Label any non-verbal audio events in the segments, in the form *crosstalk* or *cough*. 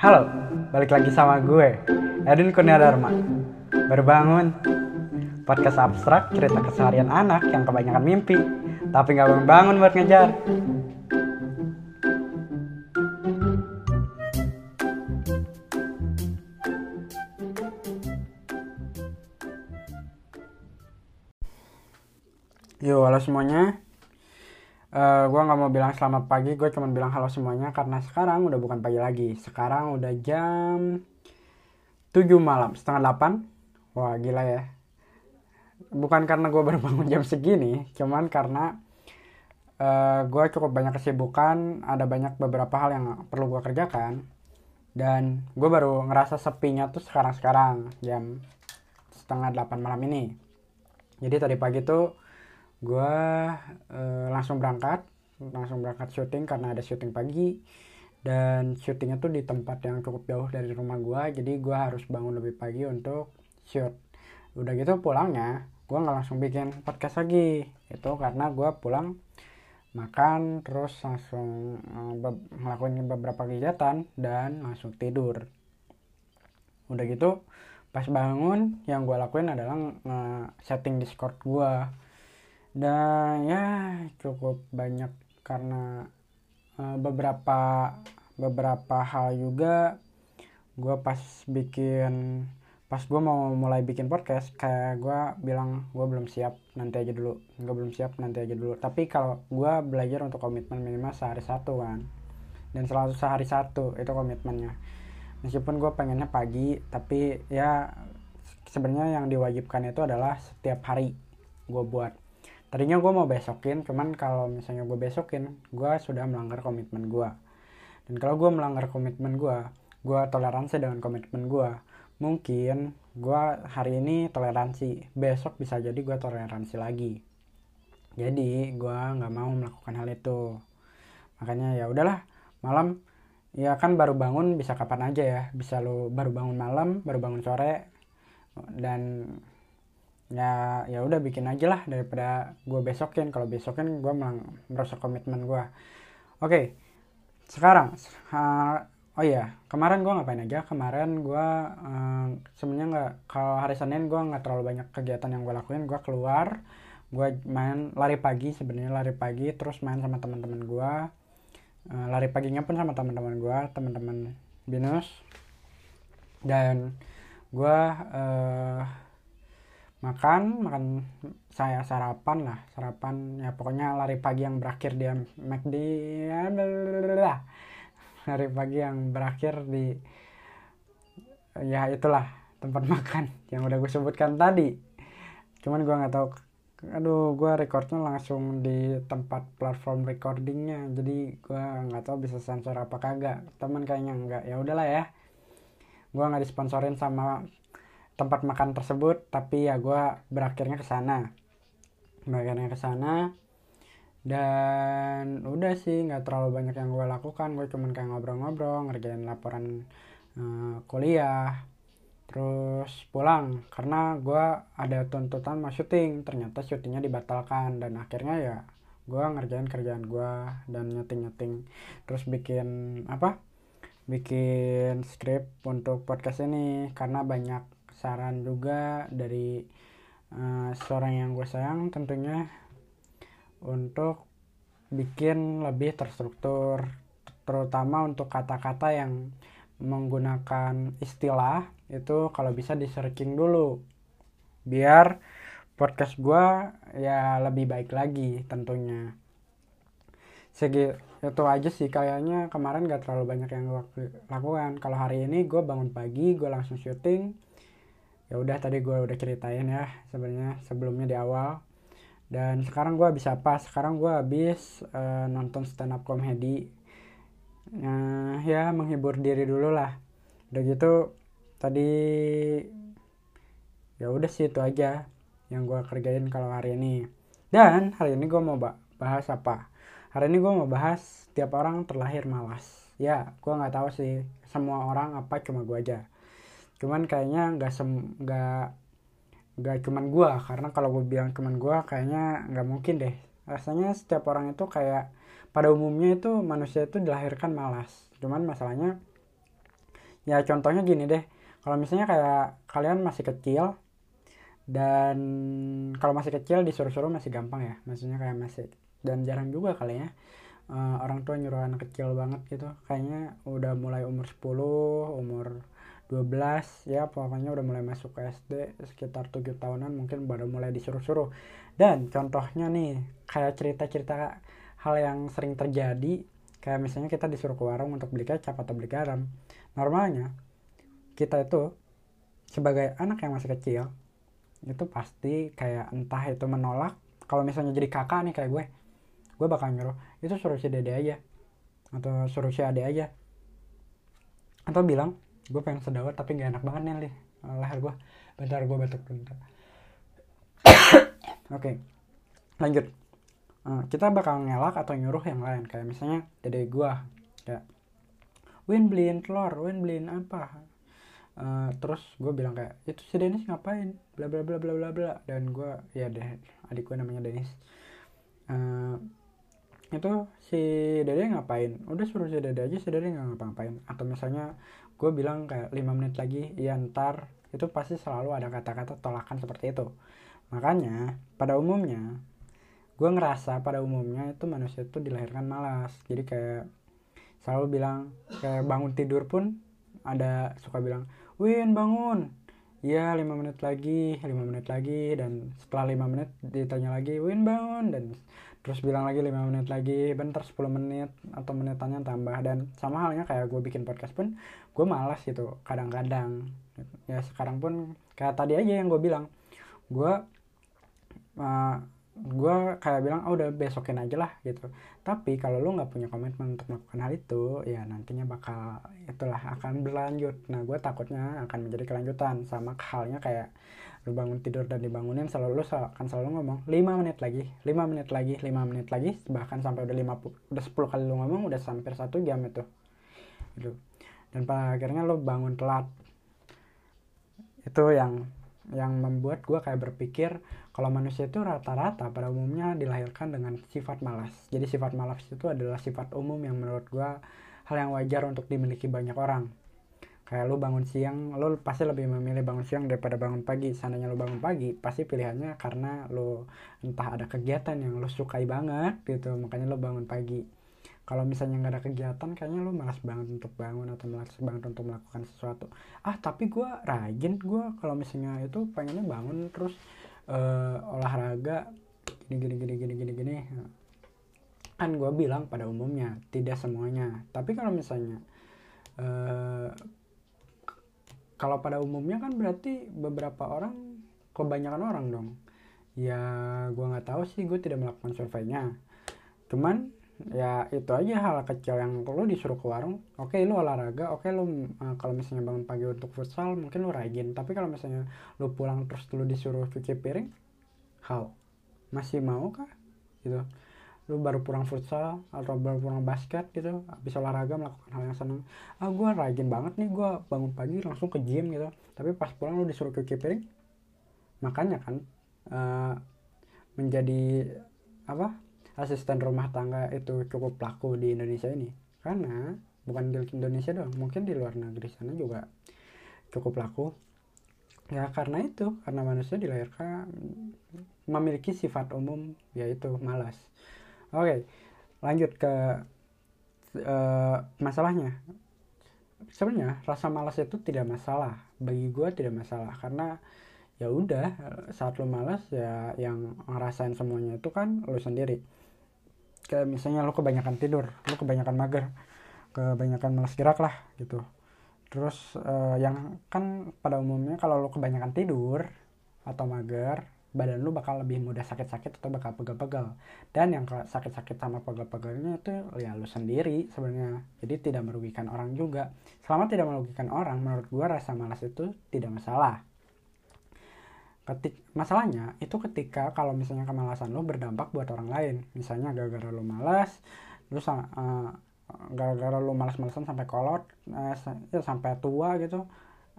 Halo, balik lagi sama gue, Edwin Kurnia Dharma. Baru bangun. Podcast abstrak cerita keseharian anak yang kebanyakan mimpi, tapi nggak bangun-bangun buat ngejar. Yo, halo semuanya. Eh gue nggak mau bilang selamat pagi, gue cuma bilang halo semuanya karena sekarang udah bukan pagi lagi. Sekarang udah jam 7 malam, setengah 8. Wah, gila ya. Bukan karena gue *laughs* baru bangun jam segini, cuman karena eh gue cukup banyak kesibukan, ada banyak beberapa hal yang perlu gue kerjakan. Dan gue baru ngerasa sepinya tuh sekarang-sekarang, jam setengah 8 malam ini. Jadi tadi pagi tuh gue eh, langsung berangkat langsung berangkat syuting karena ada syuting pagi. Dan syutingnya tuh di tempat yang cukup jauh dari rumah gue jadi gue harus bangun lebih pagi untuk shoot. Udah gitu pulangnya gue nggak langsung bikin podcast lagi. Itu karena gue pulang makan terus langsung eh, be- ngelakuin beberapa kegiatan dan langsung tidur. Udah gitu pas bangun yang gue lakuin adalah setting discord gue dan ya cukup banyak karena eh, beberapa beberapa hal juga. Gue pas bikin pas gue mau mulai bikin podcast kayak gue bilang gue belum siap nanti aja dulu. Gue belum siap nanti aja dulu. Tapi kalau gue belajar untuk komitmen minimal sehari satu kan. Dan selalu sehari satu itu komitmennya. Meskipun gue pengennya pagi tapi ya sebenarnya yang diwajibkan itu adalah setiap hari gue buat tadinya gue mau besokin cuman kalau misalnya gue besokin gue sudah melanggar komitmen gue dan kalau gue melanggar komitmen gue gue toleransi dengan komitmen gue mungkin gue hari ini toleransi besok bisa jadi gue toleransi lagi. Jadi gue nggak mau melakukan hal itu. Makanya ya udahlah malam ya kan baru bangun bisa kapan aja ya. Bisa lo baru bangun malam baru bangun sore dan ya ya udah bikin aja lah daripada gue besokin. Kalau besokin gue merusak komitmen gue oke sekarang ha- oh iya kemarin gue ngapain aja? Kemarin gue eh, sebenarnya nggak kalau hari senin gue nggak terlalu banyak kegiatan yang gue lakuin. Gue keluar gue main lari pagi sebenarnya lari pagi terus main sama teman-teman gue Eh, lari paginya pun sama teman-teman gue teman-teman binus. Dan gue eh, makan makan saya sarapan lah sarapan. Ya pokoknya lari pagi yang berakhir di McD ya, *laughs* lari pagi yang berakhir di ya itulah tempat *laughs* makan yang udah gue sebutkan tadi. Cuman gue nggak tahu aduh gue recordnya langsung di tempat platform recordingnya. Jadi gue nggak tahu bisa sensor apa kagak. Teman kayaknya nggak. Ya udahlah ya. Gue nggak disponsorin sama tempat makan tersebut tapi ya gue berakhirnya ke sana. Berakhirnya ke sana dan udah sih nggak terlalu banyak yang gue lakukan. Gue cuman kayak ngobrol-ngobrol ngerjain laporan eh, kuliah terus pulang. Karena gue ada tuntutan mau syuting ternyata syutingnya dibatalkan. Dan akhirnya ya gue ngerjain kerjaan gue dan nyeting nyeting terus bikin apa? Bikin skrip untuk podcast ini karena banyak saran juga dari eh, seorang yang gue sayang tentunya untuk bikin lebih terstruktur terutama untuk kata-kata yang menggunakan istilah itu kalau bisa di dulu. Biar podcast gue ya lebih baik lagi tentunya. Segi itu aja sih kayaknya kemarin gak terlalu banyak yang gue lakukan. Kalau hari ini gue bangun pagi gue langsung syuting ya udah tadi gue udah ceritain ya sebenarnya sebelumnya di awal dan sekarang gue habis apa sekarang gue habis eh, nonton stand up comedy Nah, ya menghibur diri dulu lah. Udah gitu tadi ya udah sih itu aja yang gue kerjain kalau hari ini. Dan hari ini gue mau ba- bahas apa? Hari ini gue mau bahas tiap orang terlahir malas. Ya, gue nggak tahu sih semua orang apa cuma gue aja. Cuman kayaknya nggak sem nggak nggak cuman gue karena kalau gue bilang cuman gue kayaknya nggak mungkin deh. Rasanya setiap orang itu kayak pada umumnya itu manusia itu dilahirkan malas. Cuman masalahnya ya contohnya gini deh. Kalau misalnya kayak kalian masih kecil dan kalau masih kecil disuruh-suruh masih gampang ya. Maksudnya kayak masih dan jarang juga kali ya uh, orang tua nyuruh anak kecil banget gitu. Kayaknya udah mulai umur 10 umur 12 ya pokoknya udah mulai masuk ke SD sekitar 7 tahunan mungkin baru mulai disuruh-suruh. Dan contohnya nih kayak cerita-cerita hal yang sering terjadi kayak misalnya kita disuruh ke warung untuk beli kecap atau beli garam. Normalnya kita itu sebagai anak yang masih kecil itu pasti kayak entah itu menolak. Kalau misalnya jadi kakak nih kayak gue gue bakal nyuruh itu suruh si dede aja atau suruh si ade aja. Atau bilang gue pengen sedawat tapi gak enak banget nih lih leher gue bentar gue batuk bentar. *coughs* Oke okay. lanjut. Uh, kita bakal ngelak atau nyuruh yang lain kayak misalnya dede gue kayak Win beliin telur Win beliin apa? Uh, terus gue bilang kayak itu si Dennis ngapain? Bla bla bla bla bla bla. Dan gue ya deh adik gue namanya Dennis. Uh, itu si Dede ngapain? Udah suruh si Dede aja si Dede nggak ngapa-ngapain. Atau misalnya gue bilang kayak lima menit lagi ya ntar. Itu pasti selalu ada kata-kata tolakan seperti itu. Makanya pada umumnya gue ngerasa pada umumnya itu manusia itu dilahirkan malas. Jadi kayak selalu bilang kayak bangun tidur pun ada suka bilang Win bangun. Ya lima menit lagi lima menit lagi dan setelah lima menit ditanya lagi Win bangun. Dan terus bilang lagi 5 menit lagi bentar 10 menit atau menitannya tambah. Dan sama halnya kayak gue bikin podcast pun gue malas gitu kadang-kadang. Ya sekarang pun kayak tadi aja yang gue bilang. Gue uh, gue kayak bilang oh udah besokin aja lah gitu. Tapi kalau lo nggak punya komitmen untuk melakukan hal itu ya nantinya bakal itulah akan berlanjut. Nah gue takutnya akan menjadi kelanjutan sama halnya kayak lu bangun tidur dan dibangunin selalu lu akan selalu ngomong 5 menit lagi 5 menit lagi 5 menit lagi. Bahkan sampai udah 50 udah 10 kali lu ngomong udah hampir satu jam itu. Gitu. Dan pada akhirnya lu bangun telat. Itu yang yang membuat gue kayak berpikir kalau manusia itu rata-rata pada umumnya dilahirkan dengan sifat malas. Jadi sifat malas itu adalah sifat umum yang menurut gue hal yang wajar untuk dimiliki banyak orang kayak lu bangun siang lu pasti lebih memilih bangun siang daripada bangun pagi. Seandainya lu bangun pagi pasti pilihannya karena lu entah ada kegiatan yang lu sukai banget gitu makanya lu bangun pagi. Kalau misalnya nggak ada kegiatan kayaknya lu malas banget untuk bangun atau malas banget untuk melakukan sesuatu. Ah tapi gue rajin gue kalau misalnya itu pengennya bangun terus uh, olahraga gini gini gini gini gini gini. Kan gue bilang pada umumnya tidak semuanya. Tapi kalau misalnya uh, kalau pada umumnya kan berarti beberapa orang kebanyakan orang dong. Ya gue nggak tahu sih gue tidak melakukan surveinya. Cuman ya itu aja hal kecil yang lo disuruh ke warung. Oke okay, lo olahraga oke okay, lo uh, kalau misalnya bangun pagi untuk futsal mungkin lo rajin. Tapi kalau misalnya lo pulang terus lo disuruh cuci piring how? Masih mau kah gitu lu baru pulang futsal atau baru pulang basket gitu habis olahraga melakukan hal yang senang ah gue rajin banget nih gue bangun pagi langsung ke gym gitu. Tapi pas pulang lu disuruh cuci piring? Makanya kan uh, menjadi apa asisten rumah tangga itu cukup laku di Indonesia ini. Karena bukan di Indonesia doang mungkin di luar negeri sana juga cukup laku. Ya karena itu karena manusia dilahirkan memiliki sifat umum yaitu malas Oke, lanjut ke uh, masalahnya. Sebenarnya rasa malas itu tidak masalah. Bagi gue tidak masalah karena ya udah saat lo malas ya yang ngerasain semuanya itu kan lo sendiri. Kayak misalnya lo kebanyakan tidur, lo kebanyakan mager, kebanyakan malas gerak lah gitu. Terus uh, yang kan pada umumnya kalau lo kebanyakan tidur atau mager badan lu bakal lebih mudah sakit-sakit atau bakal pegal-pegal dan yang sakit-sakit sama pegal-pegalnya itu ya lu sendiri sebenarnya. Jadi tidak merugikan orang juga. Selama tidak merugikan orang menurut gua rasa malas itu tidak masalah. Ketik masalahnya itu ketika kalau misalnya kemalasan lu berdampak buat orang lain. Misalnya gara-gara lu malas lu uh, gara-gara lu malas-malasan sampai kolot uh, ya sampai tua gitu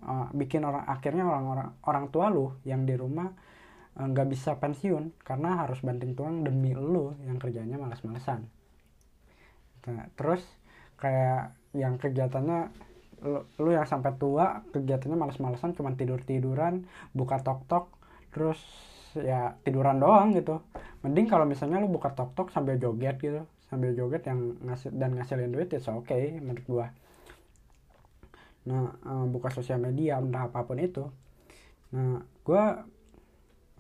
uh, bikin orang akhirnya orang-orang orang tua lu yang di rumah nggak bisa pensiun karena harus banting tulang demi lu yang kerjanya malas-malesan nah, terus kayak yang kegiatannya lu, lu yang sampai tua kegiatannya males-malesan cuma tidur-tiduran buka tok-tok terus ya tiduran doang gitu. Mending kalau misalnya lu buka tok-tok sambil joget gitu sambil joget yang ngasih dan ngasilin duit itu oke okay, menurut gua. Nah uh, buka sosial media entah apa pun itu. Nah gua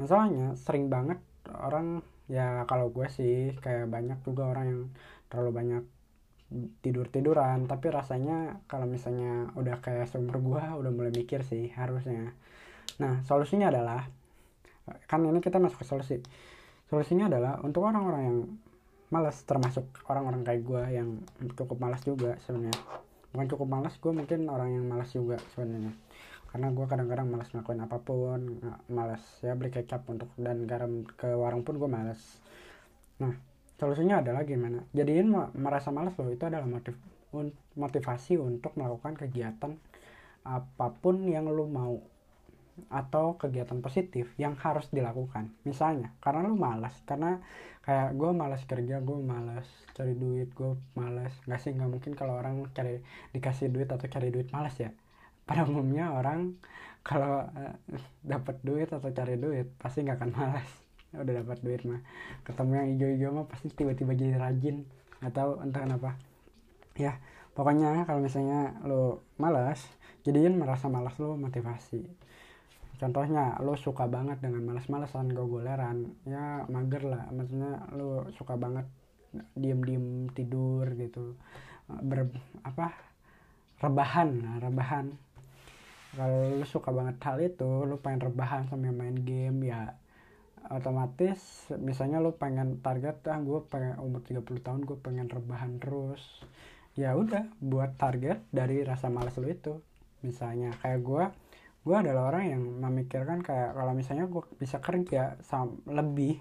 masalahnya sering banget orang ya kalau gue sih kayak banyak juga orang yang terlalu banyak tidur tiduran tapi rasanya kalau misalnya udah kayak seumur gue udah mulai mikir sih harusnya. Nah solusinya adalah kan ini kita masuk ke solusi. Solusinya adalah untuk orang-orang yang malas termasuk orang-orang kayak gue yang cukup malas juga sebenarnya. Bukan cukup malas gue mungkin orang yang malas juga sebenarnya karena gue kadang-kadang malas ngelakuin apa pun malas ya beli kecap untuk dan garam ke warung pun gue malas nah solusinya adalah gimana? Jadiin merasa malas loh itu adalah motiv motivasi untuk melakukan kegiatan apa pun yang lo mau atau kegiatan positif yang harus dilakukan. Misalnya karena lu malas karena kayak gue malas kerja gue malas cari duit gue malas nggak sih nggak mungkin kalau orang cari dikasih duit atau cari duit malas ya pada umumnya orang kalau uh, dapat duit atau cari duit pasti nggak akan malas. Udah dapat duit mah. Ketemu yang hijau-hijau mah pasti tiba-tiba jadi rajin. Atau entah kenapa. Ya pokoknya kalau misalnya lo malas jadiin merasa malas lo motivasi. Contohnya lo suka banget dengan malas-malasan gogoleran. Ya mager lah. Maksudnya lo suka banget diem-diem tidur gitu. Ber apa? Rebahan nah, rebahan kalau lo suka banget hal itu lo pengen rebahan sambil main game ya otomatis misalnya lo pengen target ah gue pengen umur 30 tahun gue pengen rebahan terus. Ya udah buat target dari rasa malas lo itu. Misalnya kayak gue gue adalah orang yang memikirkan kayak kalau misalnya gue bisa kerja lebih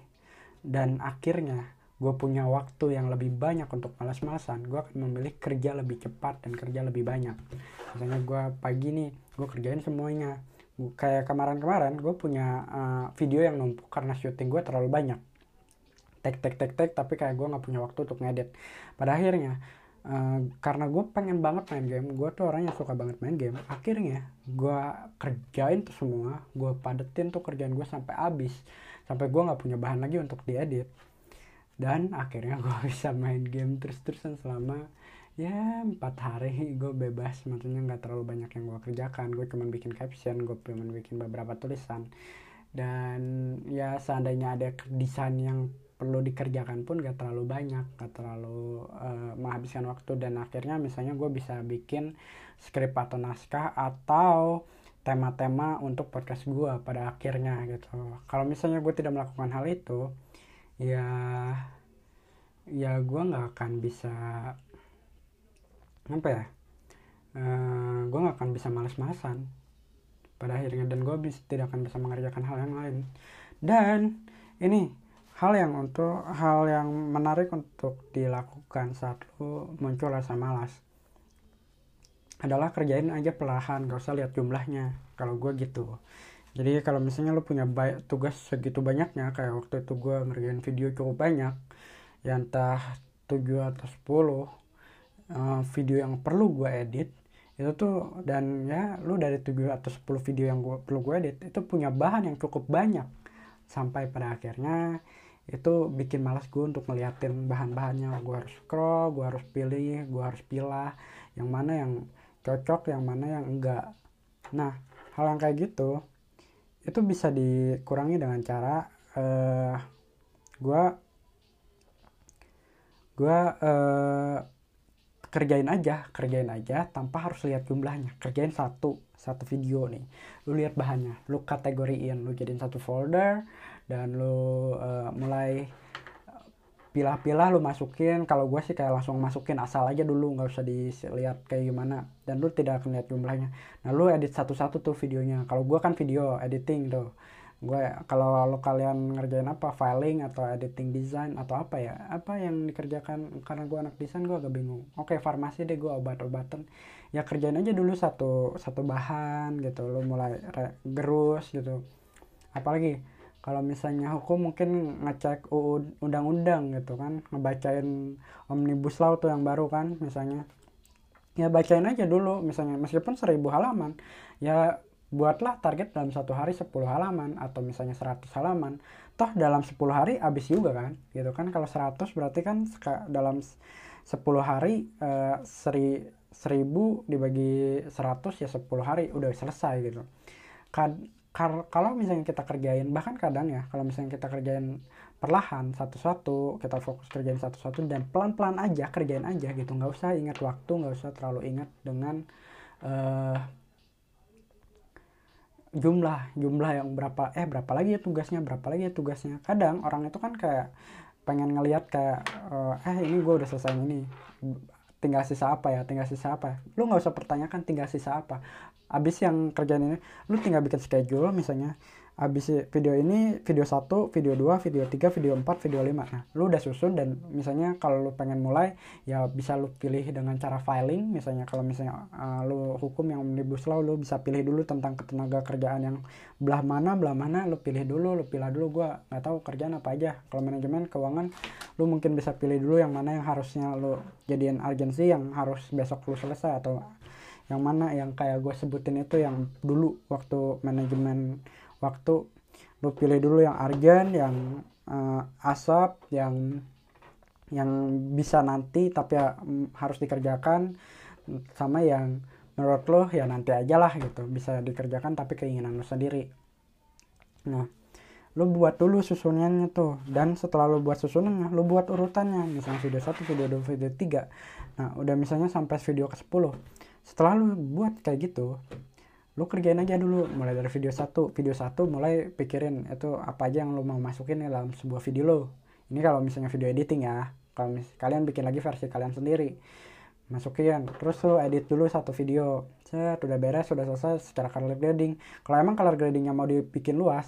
dan akhirnya gue punya waktu yang lebih banyak untuk malas-malasan. Gue akan memilih kerja lebih cepat dan kerja lebih banyak. Misalnya gue pagi nih gue kerjain semuanya. Kayak kemarin-kemarin gue punya uh, video yang numpuk karena syuting gue terlalu banyak. Tek tek tek tek tapi kayak gue nggak punya waktu untuk ngedit. Pada akhirnya Uh, karena gue pengen banget main game gue tuh orang yang suka banget main game akhirnya gue kerjain tuh semua gue padetin tuh kerjaan gue sampai habis. Sampai gue nggak punya bahan lagi untuk diedit dan akhirnya gue *laughs* bisa main game terus-terusan selama ya empat hari. Gue bebas maksudnya nggak terlalu banyak yang gue kerjakan. Gue cuma bikin caption gue cuma bikin beberapa tulisan. Dan ya seandainya ada desain yang perlu dikerjakan pun gak terlalu banyak gak terlalu uh, menghabiskan waktu. Dan akhirnya misalnya gue bisa bikin skrip atau naskah atau tema-tema untuk podcast gue pada akhirnya gitu. Kalau misalnya gue tidak melakukan hal itu ya ya gue nggak akan bisa apa ya uh, eh, gue nggak akan bisa males-malesan pada akhirnya dan gue tidak akan bisa mengerjakan hal yang lain. Dan ini hal yang untuk hal yang menarik untuk dilakukan saat lu muncul rasa malas adalah kerjain aja perlahan gak usah lihat jumlahnya. Kalau gue gitu jadi kalau misalnya lu punya tugas segitu banyaknya kayak waktu itu gue ngerjain video cukup banyak ya entah 7 atau 10 uh, eh, video yang perlu gue edit itu tuh dan ya lu dari 7 atau 10 video yang gua, perlu gue edit itu punya bahan yang cukup banyak. Sampai pada akhirnya itu bikin malas gue untuk ngeliatin bahan-bahannya. Gue harus scroll gue harus pilih gue harus pilah yang mana yang cocok yang mana yang enggak. Nah hal yang kayak gitu itu bisa dikurangi dengan cara uh, gue gue uh, kerjain aja kerjain aja tanpa harus lihat jumlahnya. Kerjain satu satu video nih. Lu lihat bahannya lu kategoriin lu jadiin satu folder dan lu uh, mulai pilah-pilah lu masukin. Kalau gue sih kayak langsung masukin asal aja dulu nggak usah dilihat kayak gimana. Dan lu tidak akan lihat jumlahnya. Nah lu edit satu-satu tuh videonya. Kalau gue kan video editing tuh. Gue kalau lo kalian ngerjain apa filing atau editing design atau apa ya apa yang dikerjakan karena gue anak desain gue agak bingung. Oke farmasi deh gue obat-obatan. Ya kerjain aja dulu satu satu bahan gitu. Lo mulai gerus gitu. Apalagi kalau misalnya hukum mungkin ngecek undang-undang gitu kan ngebacain omnibus law tuh yang baru kan misalnya. Ya bacain aja dulu misalnya meskipun seribu halaman ya buatlah target dalam satu hari 10 halaman atau misalnya 100 halaman. Toh dalam 10 hari habis juga kan gitu kan. Kalau 100 berarti kan dalam 10 hari eh, seri, 1000 dibagi 100 ya 10 hari udah selesai gitu. Kad, kar, kalau misalnya kita kerjain bahkan kadang ya kalau misalnya kita kerjain perlahan satu-satu kita fokus kerjain satu-satu dan pelan-pelan aja kerjain aja gitu. Nggak usah ingat waktu nggak usah terlalu ingat dengan uh, jumlah jumlah yang berapa eh berapa lagi ya tugasnya berapa lagi ya tugasnya. Kadang orang itu kan kayak pengen ngelihat kayak eh ini gue udah selesai ini tinggal sisa apa ya tinggal sisa apa lu nggak usah pertanyakan tinggal sisa apa abis yang kerjaan ini lu tinggal bikin schedule misalnya habis video ini video 1, video 2, video 3, video 4, video 5. Nah, lu udah susun dan misalnya kalau lu pengen mulai ya bisa lu pilih dengan cara filing misalnya kalau misalnya uh, lu hukum yang omnibus law lu bisa pilih dulu tentang ketenaga kerjaan yang belah mana belah mana lu pilih dulu lu pilih dulu gua nggak tahu kerjaan apa aja. Kalau manajemen keuangan lu mungkin bisa pilih dulu yang mana yang harusnya lu jadiin urgency yang harus besok lu selesai atau yang mana yang kayak gue sebutin itu yang dulu waktu manajemen waktu lu pilih dulu yang argen yang uh, asap yang yang bisa nanti tapi ya harus dikerjakan. Sama yang menurut lo ya nanti aja lah gitu bisa dikerjakan tapi keinginan lo sendiri. Nah lo buat dulu susunannya tuh. Dan setelah lo buat susunannya lo buat urutannya. Misalnya video 1 video 2 video 3 nah udah misalnya sampai video ke 10 setelah lo buat kayak gitu lu kerjain aja dulu. Mulai dari video satu. Video satu mulai pikirin itu apa aja yang lu mau masukin dalam sebuah video lo ini kalau misalnya video editing ya. Kalau mis kalian bikin lagi versi kalian sendiri. Masukin. Terus lu edit dulu satu video. Set udah beres sudah selesai secara color grading. Kalau emang color gradingnya mau dibikin luas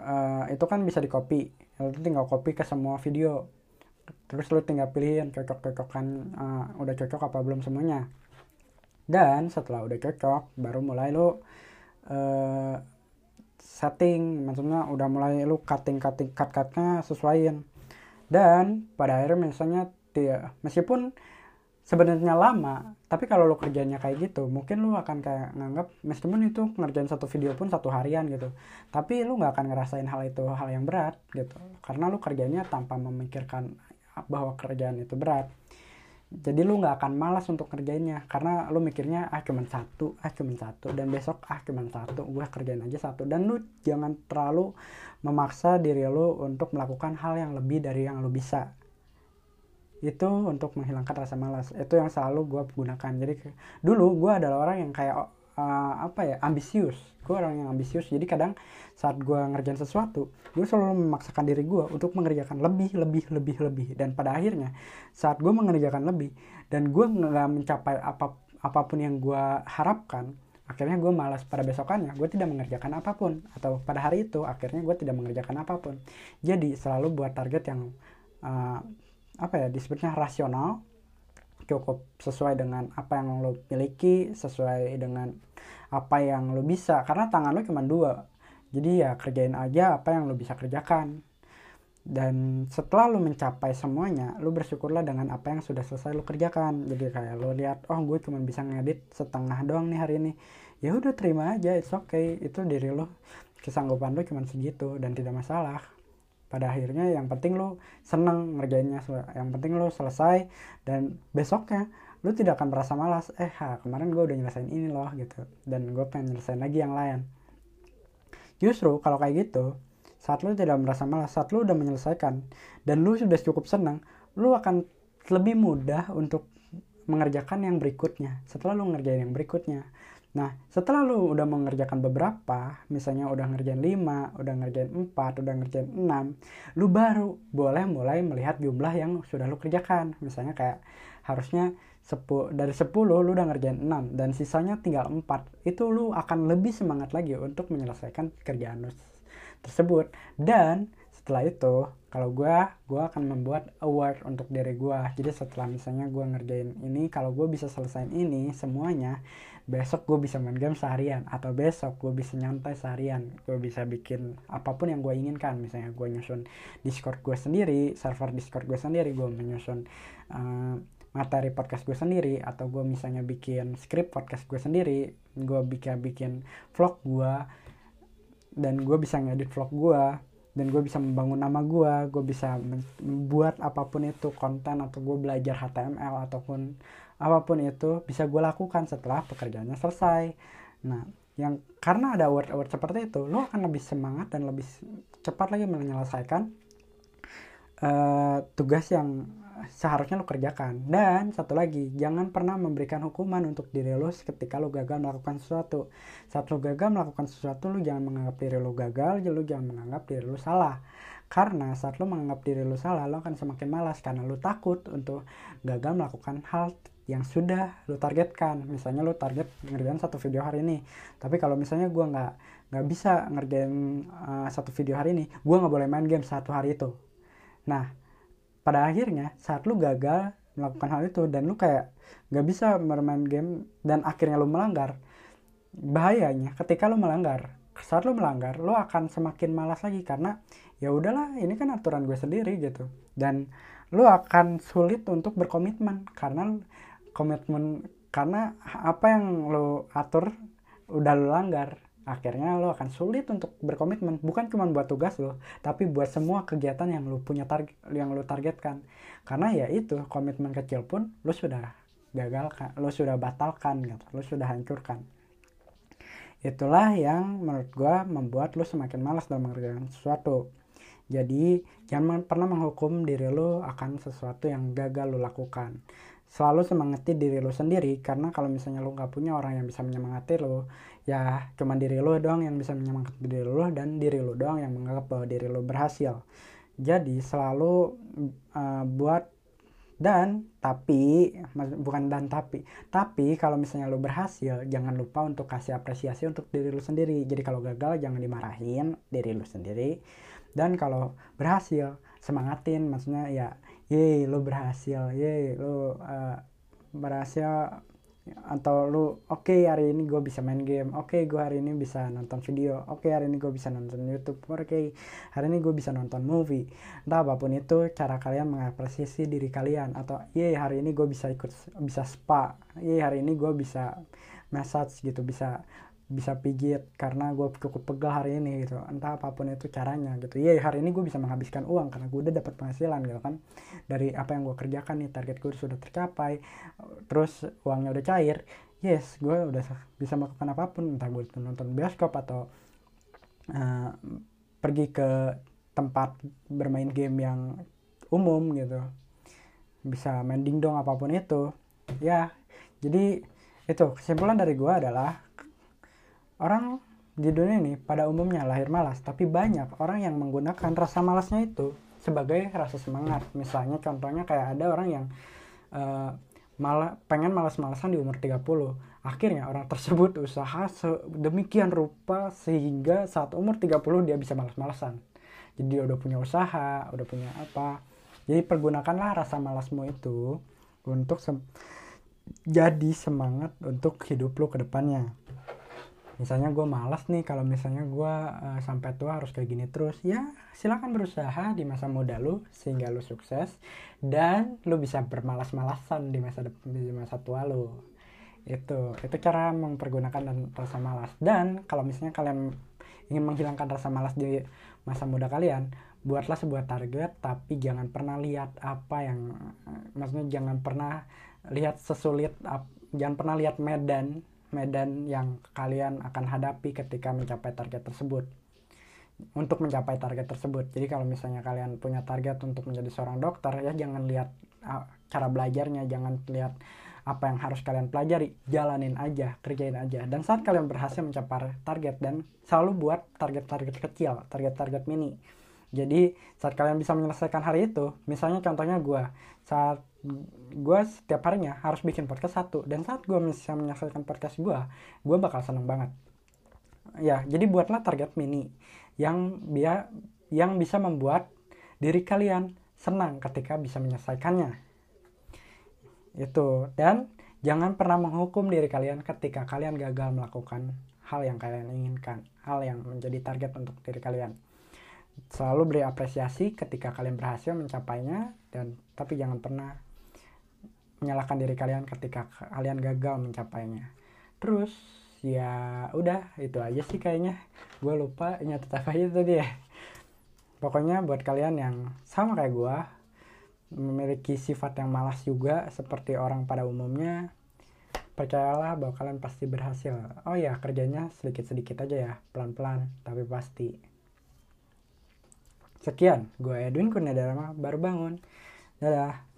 uh, itu kan bisa di copy lu tinggal copy ke semua video. Terus lu tinggal pilihin cocok-cocokan uh, udah cocok apa belum semuanya dan setelah udah cocok baru mulai lo uh, setting. Maksudnya udah mulai lu cutting cutting cut cutnya sesuaiin. Dan pada akhirnya misalnya dia meskipun sebenarnya lama tapi kalau lo kerjanya kayak gitu mungkin lo akan kayak nganggap meskipun itu ngerjain satu video pun satu harian gitu tapi lo nggak akan ngerasain hal itu hal yang berat gitu. Karena lo kerjanya tanpa memikirkan bahwa kerjaan itu berat jadi lu nggak akan malas untuk kerjainnya karena lu mikirnya ah cuman satu ah cuman satu dan besok ah cuman satu gue kerjain aja satu. Dan lu jangan terlalu memaksa diri lu untuk melakukan hal yang lebih dari yang lu bisa. Itu untuk menghilangkan rasa malas. Itu yang selalu gue gunakan. Jadi dulu gue adalah orang yang kayak uh, apa ya ambisius. Gue orang yang ambisius. Jadi kadang saat gue ngerjain sesuatu gue selalu memaksakan diri gue untuk mengerjakan lebih lebih lebih lebih. Dan pada akhirnya saat gue mengerjakan lebih dan gue nggak mencapai apa apa pun yang gue harapkan akhirnya gue malas pada besokannya. Gue tidak mengerjakan apa pun. Atau pada hari itu akhirnya gue tidak mengerjakan apa pun. Jadi selalu buat target yang uh, apa ya disebutnya rasional cukup sesuai dengan apa yang lo miliki sesuai dengan apa yang lo bisa. Karena tangan lo cuma dua. Jadi ya kerjain aja apa yang lo bisa kerjakan. Dan setelah lo mencapai semuanya lo bersyukurlah dengan apa yang sudah selesai lo kerjakan. Jadi kayak lo lihat oh gue cuma bisa ngedit setengah doang nih hari ini. Ya udah terima aja it's okay. Itu diri lo. Kesanggupan lo cuma segitu dan tidak masalah pada akhirnya yang penting lo seneng ngerjainnya yang penting lo selesai dan besoknya lo tidak akan merasa malas. Eh ha kemarin gue udah nyelesain ini loh gitu. Dan gue pengen nyelesain lagi yang lain. Justru kalau kayak gitu saat lo tidak merasa malas saat lo udah menyelesaikan dan lo sudah cukup senang lo akan lebih mudah untuk mengerjakan yang berikutnya. Setelah lo ngerjain yang berikutnya Nah, setelah lu udah mengerjakan beberapa, misalnya udah ngerjain 5, udah ngerjain 4, udah ngerjain 6, lu baru boleh mulai melihat jumlah yang sudah lu kerjakan. Misalnya kayak harusnya sepu, dari 10 lu udah ngerjain 6 dan sisanya tinggal 4. Itu lu akan lebih semangat lagi untuk menyelesaikan kerjaan lu tersebut. Dan setelah itu, kalau gue, gue akan membuat award untuk diri gue. Jadi setelah misalnya gue ngerjain ini, kalau gue bisa selesaiin ini semuanya, besok gue bisa main game seharian atau besok gue bisa nyantai seharian. Gue bisa bikin apa pun yang gue inginkan. Misalnya gue nyusun discord gue sendiri server discord gue sendiri gue menyusun uh, materi podcast gue sendiri atau gue misalnya bikin skrip podcast gue sendiri gue bisa bikin vlog gue dan gue bisa ngedit vlog gue dan gue bisa membangun nama gue gue bisa membuat apa pun itu konten atau gue belajar HTML ataupun apa pun itu bisa gue lakukan setelah pekerjaannya selesai. Nah yang karena ada award-award seperti itu lo akan lebih semangat dan lebih cepat lagi menyelesaikan uh, tugas yang seharusnya lo kerjakan. Dan satu lagi jangan pernah memberikan hukuman untuk diri lo ketika lo gagal melakukan sesuatu. Saat lo gagal melakukan sesuatu lo jangan menganggap diri lo gagal lo jangan menganggap diri lo salah. Karena saat lo menganggap diri lo salah lo akan semakin malas karena lo takut untuk gagal melakukan hal yang sudah lo targetkan. Misalnya lo target ngerjain satu video hari ini. Tapi kalau misalnya gue nggak nggak bisa ngerjain uh, satu video hari ini gue nggak boleh main game satu hari itu. Nah pada akhirnya saat lu gagal melakukan hal itu dan lu kayak gak bisa bermain game dan akhirnya lu melanggar bahayanya ketika lu melanggar saat lu melanggar lu akan semakin malas lagi karena ya udahlah ini kan aturan gue sendiri gitu. Dan lu akan sulit untuk berkomitmen karena komitmen karena apa yang lu atur udah lu langgar akhirnya lo akan sulit untuk berkomitmen. Bukan cuma buat tugas lo tapi buat semua kegiatan yang lo punya target yang lo targetkan. Karena ya itu komitmen kecil pun lo sudah gagal lo sudah batalkan gitu lo sudah hancurkan. Itulah yang menurut gue membuat lo semakin malas dalam mengerjakan sesuatu. Jadi jangan pernah menghukum diri lo akan sesuatu yang gagal lo lakukan selalu semangati diri lo sendiri. Karena kalau misalnya lo nggak punya orang yang bisa menyemangati lo ya cuma diri lo doang yang bisa menyemangati diri lo dan diri lo doang yang menganggap bahwa diri lo berhasil. Jadi selalu uh, buat dan tapi bukan dan tapi tapi kalau misalnya lo berhasil jangan lupa untuk kasih apresiasi untuk diri lo sendiri. Jadi kalau gagal jangan dimarahin diri lo sendiri. Dan kalau berhasil semangatin. Maksudnya ya ye lo berhasil. Ye lo uh, berhasil. Atau lu oke okay, hari ini gue bisa main game. Oke okay, gue hari ini bisa nonton video. Oke okay, hari ini gue bisa nonton YouTube. Oke okay, hari ini gue bisa nonton movie. Entah apa pun itu cara kalian mengapresiasi diri kalian. Atau ye hari ini gue bisa ikut bisa spa. Ye hari ini gue bisa massage gitu bisa bisa pijit karena gue cukup pegal hari ini gitu. Entah apa pun itu caranya gitu. Iya hari ini gue bisa menghabiskan uang karena gue udah dapat penghasilan gitu kan. Dari apa yang gue kerjakan nih target gue sudah tercapai terus uangnya udah cair yes gue udah bisa melakukan apa pun entah gue nonton bioskop atau uh, pergi ke tempat bermain game yang umum gitu. Bisa main dingdong apa pun itu. Ya jadi itu kesimpulan dari gue adalah Orang di dunia ini pada umumnya lahir malas, tapi banyak orang yang menggunakan rasa malasnya itu sebagai rasa semangat. Misalnya contohnya kayak ada orang yang uh, malah pengen malas-malasan di umur 30. Akhirnya orang tersebut usaha sedemikian rupa sehingga saat umur 30 dia bisa malas-malasan. Jadi dia udah punya usaha, udah punya apa. Jadi pergunakanlah rasa malasmu itu untuk se jadi semangat untuk hidup lo ke depannya misalnya gue malas nih kalau misalnya gue uh, sampai tua harus kayak gini terus ya silakan berusaha di masa muda lu sehingga lu sukses dan lu bisa bermalas-malasan di masa di masa tua lu. Itu itu cara mempergunakan dan rasa malas. Dan kalau misalnya kalian ingin menghilangkan rasa malas di masa muda kalian buatlah sebuah target tapi jangan pernah lihat apa yang maksudnya jangan pernah lihat sesulit jangan pernah lihat medan medan yang kalian akan hadapi ketika mencapai target tersebut. Untuk mencapai target tersebut. Jadi kalau misalnya kalian punya target untuk menjadi seorang dokter ya jangan lihat uh, cara belajarnya. Jangan lihat apa yang harus kalian pelajari. Jalanin aja kerjain aja. Dan saat kalian berhasil mencapai target dan selalu buat target-target kecil target-target mini. Jadi saat kalian bisa menyelesaikan hari itu misalnya contohnya gue saat gue setiap harinya harus bikin podcast satu. Dan saat gue bisa menyelesaikan podcast gue gue bakal seneng banget. Ya jadi buatlah target mini yang dia yang bisa membuat diri kalian senang ketika bisa menyelesaikannya. Itu. Dan jangan pernah menghukum diri kalian ketika kalian gagal melakukan hal yang kalian inginkan hal yang menjadi target untuk diri kalian. Selalu beri apresiasi ketika kalian berhasil mencapainya dan tapi jangan pernah menyalahkan diri kalian ketika kalian gagal mencapainya. Terus ya udah itu aja sih kayaknya. Gue lupa nyatet apa itu tadi ya. Pokoknya buat kalian yang sama kayak gue memiliki sifat yang malas juga seperti orang pada umumnya percayalah bahwa kalian pasti berhasil. Oh ya kerjanya sedikit-sedikit aja ya pelan-pelan tapi pasti. Sekian gue Edwin Kurniawan baru bangun. Dadah